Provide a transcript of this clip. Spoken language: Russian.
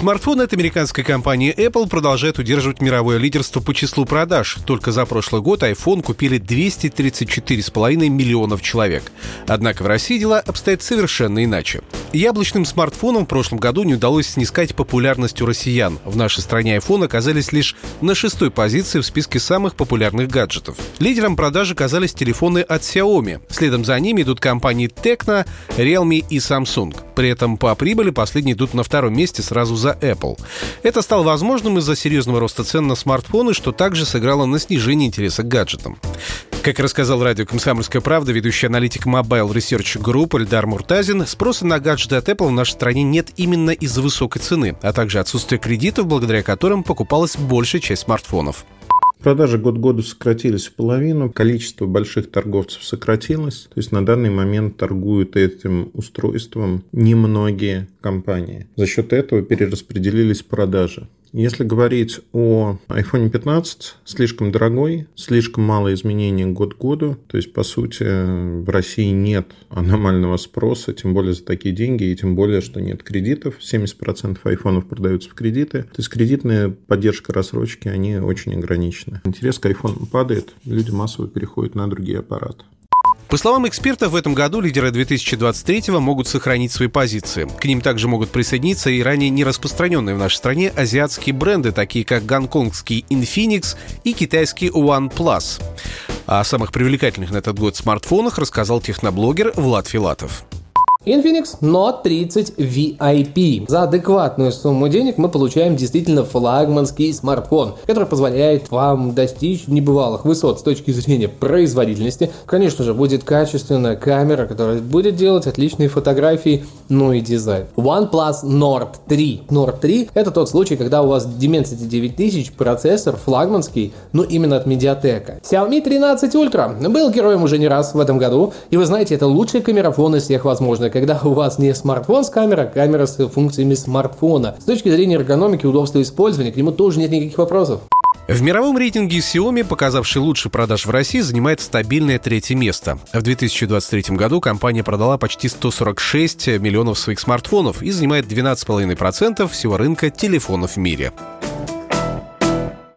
Смартфоны от американской компании Apple продолжают удерживать мировое лидерство по числу продаж. Только за прошлый год iPhone купили 234,5 миллионов человек. Однако в России дела обстоят совершенно иначе. Яблочным смартфонам в прошлом году не удалось снискать популярность у россиян. В нашей стране iPhone оказались лишь на шестой позиции в списке самых популярных гаджетов. Лидером продажи оказались телефоны от Xiaomi. Следом за ними идут компании Tecno, Realme и Samsung. При этом по прибыли последние идут на втором месте сразу за Apple. Это стало возможным из-за серьезного роста цен на смартфоны, что также сыграло на снижение интереса к гаджетам. Как рассказал радио «Комсомольская правда», ведущий аналитик Mobile Research Group Эльдар Муртазин, спроса на гаджеты от Apple в нашей стране нет именно из-за высокой цены, а также отсутствия кредитов, благодаря которым покупалась большая часть смартфонов. Продажи год году сократились в половину, количество больших торговцев сократилось. То есть на данный момент торгуют этим устройством немногие компании. За счет этого перераспределились продажи. Если говорить о iPhone 15, слишком дорогой, слишком мало изменений год к году. То есть, по сути, в России нет аномального спроса, тем более за такие деньги, и тем более, что нет кредитов. 70% айфонов продаются в кредиты. То есть, кредитная поддержка рассрочки, они очень ограничены. Интерес к iPhone падает, люди массово переходят на другие аппараты. По словам экспертов, в этом году лидеры 2023-го могут сохранить свои позиции. К ним также могут присоединиться и ранее не распространенные в нашей стране азиатские бренды, такие как гонконгский Infinix и китайский OnePlus. О самых привлекательных на этот год смартфонах рассказал техноблогер Влад Филатов. Infinix Note 30 VIP. За адекватную сумму денег мы получаем действительно флагманский смартфон, который позволяет вам достичь небывалых высот с точки зрения производительности. Конечно же, будет качественная камера, которая будет делать отличные фотографии, ну и дизайн. OnePlus Nord 3. Nord 3 это тот случай, когда у вас Dimensity 9000 процессор флагманский, ну именно от Mediatek. Xiaomi 13 Ultra был героем уже не раз в этом году, и вы знаете, это лучший камерафон из всех возможных когда у вас не смартфон с камерой, а камера с функциями смартфона. С точки зрения эргономики, удобства использования, к нему тоже нет никаких вопросов. В мировом рейтинге Xiaomi, показавший лучший продаж в России, занимает стабильное третье место. В 2023 году компания продала почти 146 миллионов своих смартфонов и занимает 12,5% всего рынка телефонов в мире.